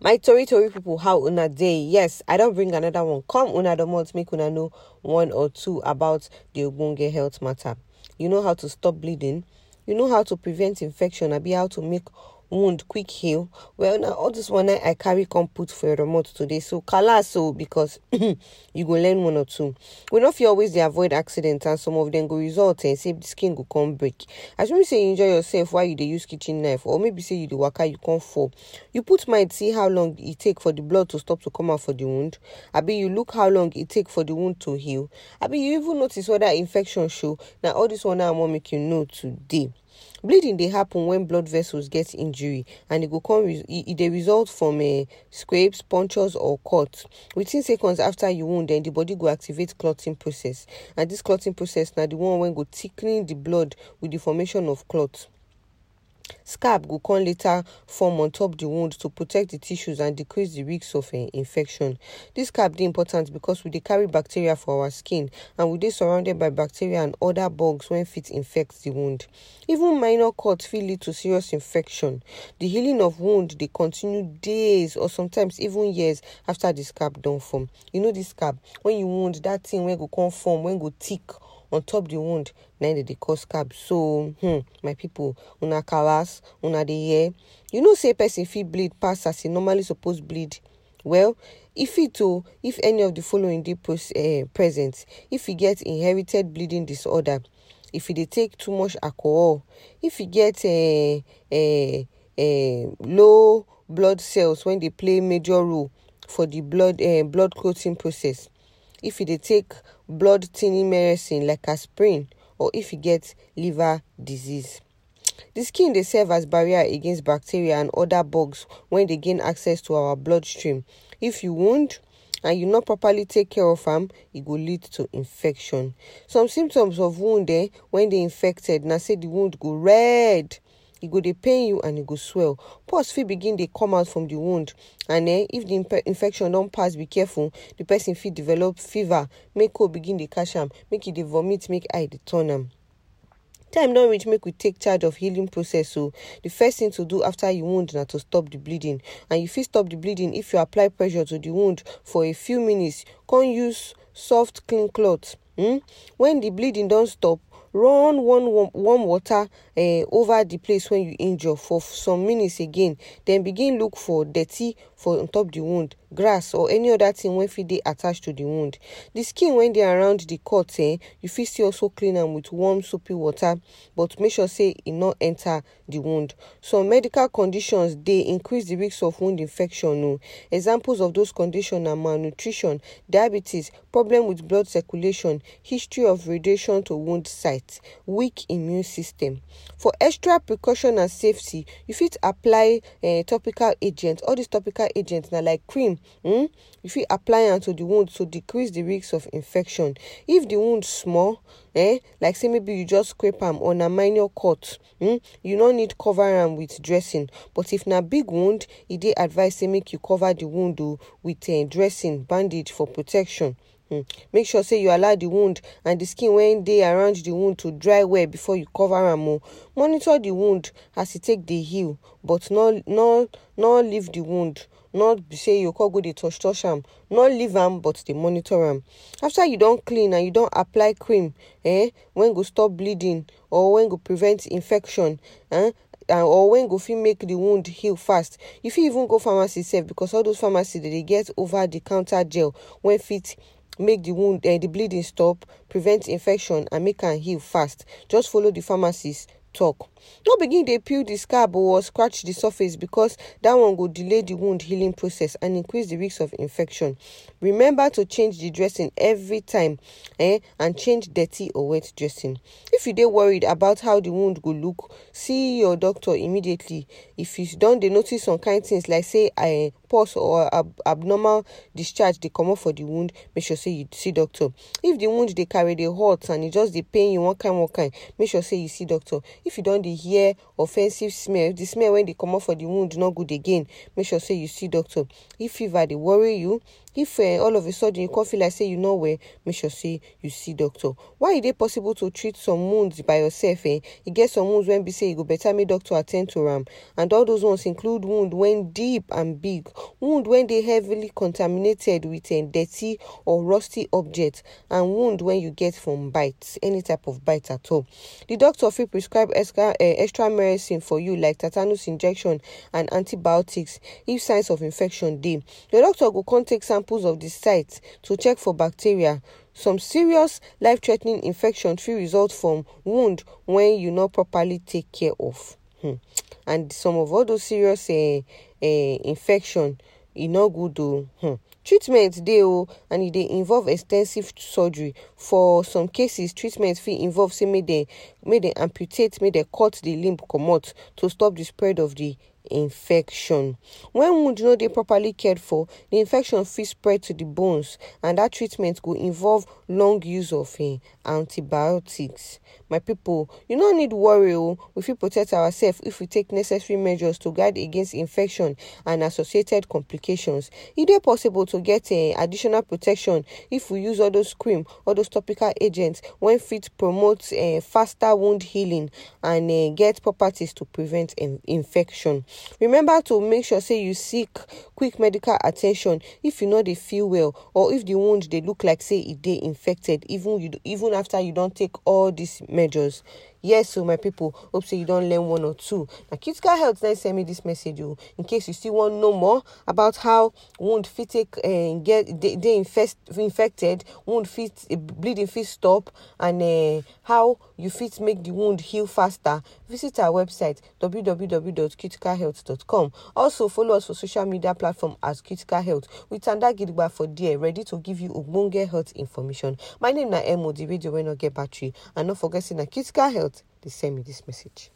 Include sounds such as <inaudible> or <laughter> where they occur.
my tori tori people how una day yes i don't bring another one. Come una the month make una know one or two about the ogbonge health matter. You know how to stop bleeding. You know how to prevent infection I be how to make wound quick heal. Well now all this one i carry come put for your remote today. So kala so because <clears throat> you go learn one or two. We no fit always dey avoid accident and some of them go result and say the skin go come break. As maybe say you enjoy yourself while you dey use kitchen knife or maybe say you dey waka you come fall. You put mind see how long e take for the blood to stop to come out for the wound. I abi you look how long e take for the wound to heal. I abi you even notice whether infection show. Na all this one i wan make you know today. Bleeding dey happen when blood vessels get injury and e go come e dey result from um scrapes punctures or cuts. Within seconds after you wound then the body go activate clotting process. And this clotting process na the one wey go thickening the blood with the formation of clot scab go come later form on top the wound to protect the tissues and decrease the risk of uh, infection. This scab dey important because we dey carry bacteria for our skin and we dey surrounded by bacteria and other bugs wey fit infect the wound. Even minor cut fit lead to serious infection. The healing of wound dey continue days or sometimes even years after the scab don form. You know this scab? When you wound that thing wey go come form wey go thick on top the wound na im dey dey scab. So hmm, my people una kalas una dey hear. You know say person fit bleed pass as e normally suppose bleed. Well e fit o if any of the following dey uh, present. If e get inherited bleeding disorder if e dey take too much alcohol if e get uh, uh, uh, low blood cells wey dey play major role for the blood uh, blood clotting process if e dey take blood thinning medicine like aspirin or if you get liver disease. The skin they serve as barrier against bacteria and other bugs when they gain access to our bloodstream. If you wound and you not properly take care of them, it will lead to infection. Some symptoms of wound eh, when they infected na say the wound go red, e go dey pain you and e go swell. Pus fit begin dey come out from the wound and eh, if the inf infection don pass be careful. The person fit develop fever make cold begin dey catch am make e dey vomit make eye dey turn am. time don reach make we take charge of healing process so the first thing to do after you wound na to stop the bleeding. And if you fit stop the bleeding if you apply pressure to the wound for a few minutes. Come use soft clean cloth um when the bleeding don stop run warm, warm water uh, over the place wey you injure for some minutes again. Then begin look for dirty for on top the wound grass or any other thing wey fit dey attached to the wound. The skin wey dey around the cut eh, you fit still also clean am with warm soapy water but make sure say e no enter the wound. Some medical conditions dey increase the risk of wound infection o examples of those conditions na malnutrition diabetes problem with blood circulation history of radiation to wound site weak immune system. For extra precaution and safety you fit apply uh, topical agent. All these topical agent. Na like cream um you fit apply am to the wound to decrease the risk of infection. If the wound small eh like say maybe you just scrape am or na minor cut um you no need cover am with dressing. But if na big wound e dey advised say make you cover the wound o with uh, dressing bandage for protection make sure say you allow the wound and the skin wey dey around the wound to dry well before you cover am o monitor the wound as e take dey heal but no no no leave the wound. Not be say you come go dey touch touch am. No leave am but dey monitor am. After you don clean and you don apply cream eh wey go stop bleeding or wey go prevent infection eh or when go fit make the wound heal fast you fit even go pharmacy sef because all those pharmacy dey get over the counter gel wey fit make the wound uh, the bleeding stop prevent infection and make am heal fast. Just follow the pharmacist talk. No begin dey peel the scab or scratch the surface because that one go delay the wound healing process and increase the risk of infection. Remember to change the dressing every time eh, and change dirty or wet dressing. If you dey worried about how the wound go look see your doctor immediately. If you don dey notice some kind things like say uh, pus or ab abnormal discharge dey comot for the wound make sure say you see doctor. If the wound dey carry dey hot and e just dey pain you one kind one kind make sure say you see doctor. If you don dey hear offensive smell if the smell wey dey comot for the wound no good again make sure say you see doctor. If fever dey worry you if uh, all of a sudden you come feel like say you know where make sure say you see doctor. Why is it possible to treat some wounds by yourself eh? You get some wounds when be say you go better make doctor attend to them and all those ones include wound when deep and big. Wound when they heavily contaminated with a dirty or rusty object and wound when you get from bites any type of bite at all. The doctor will prescribe extra, uh, extra medicine for you like tetanus injection and antibiotics if signs of infection dey. Your doctor go come take samples of the site to check for bacteria some serious life-threatening infection fit result from wound when you not properly take care of hmm. and some of all those serious uh, uh, infection e no good o hmm. treatment o and dey involve extensive surgery for some cases treatment fit involve say make dem make dem amputate make dem cut the limb comot to stop the spread of the infection. When wound no dey properly cared for the infection fit spread to the bones and that treatment go involve long use of um antibiotics. My people you no need worry o we fit protect ourselves if we take necessary measures to guard against infection and associated complications. E dey possible to get um additional protection if we use all those cream all those topical agents when fit promotes um faster wound healing and um get properties to prevent um infection. Remember to make sure say you seek quick medical attention if you no dey feel well or if the wound dey look like say dey infected even you even after you don take all these measures yes so my people hope say you don learn one or two. Na critical health na send me this message o in case you still wan know more about how wound fit take um, get dey dey infest infected wound fit uh, bleeding fit stop and uh, how you fit make the wound heal faster. Visit our website www.criticalhealth.com also follow us for social media platform as critical health. With tanda gidigba for there ready to give you ogbonge health information. My name na emo the radio wey no get battery and no forget say na critical health dey send me this message.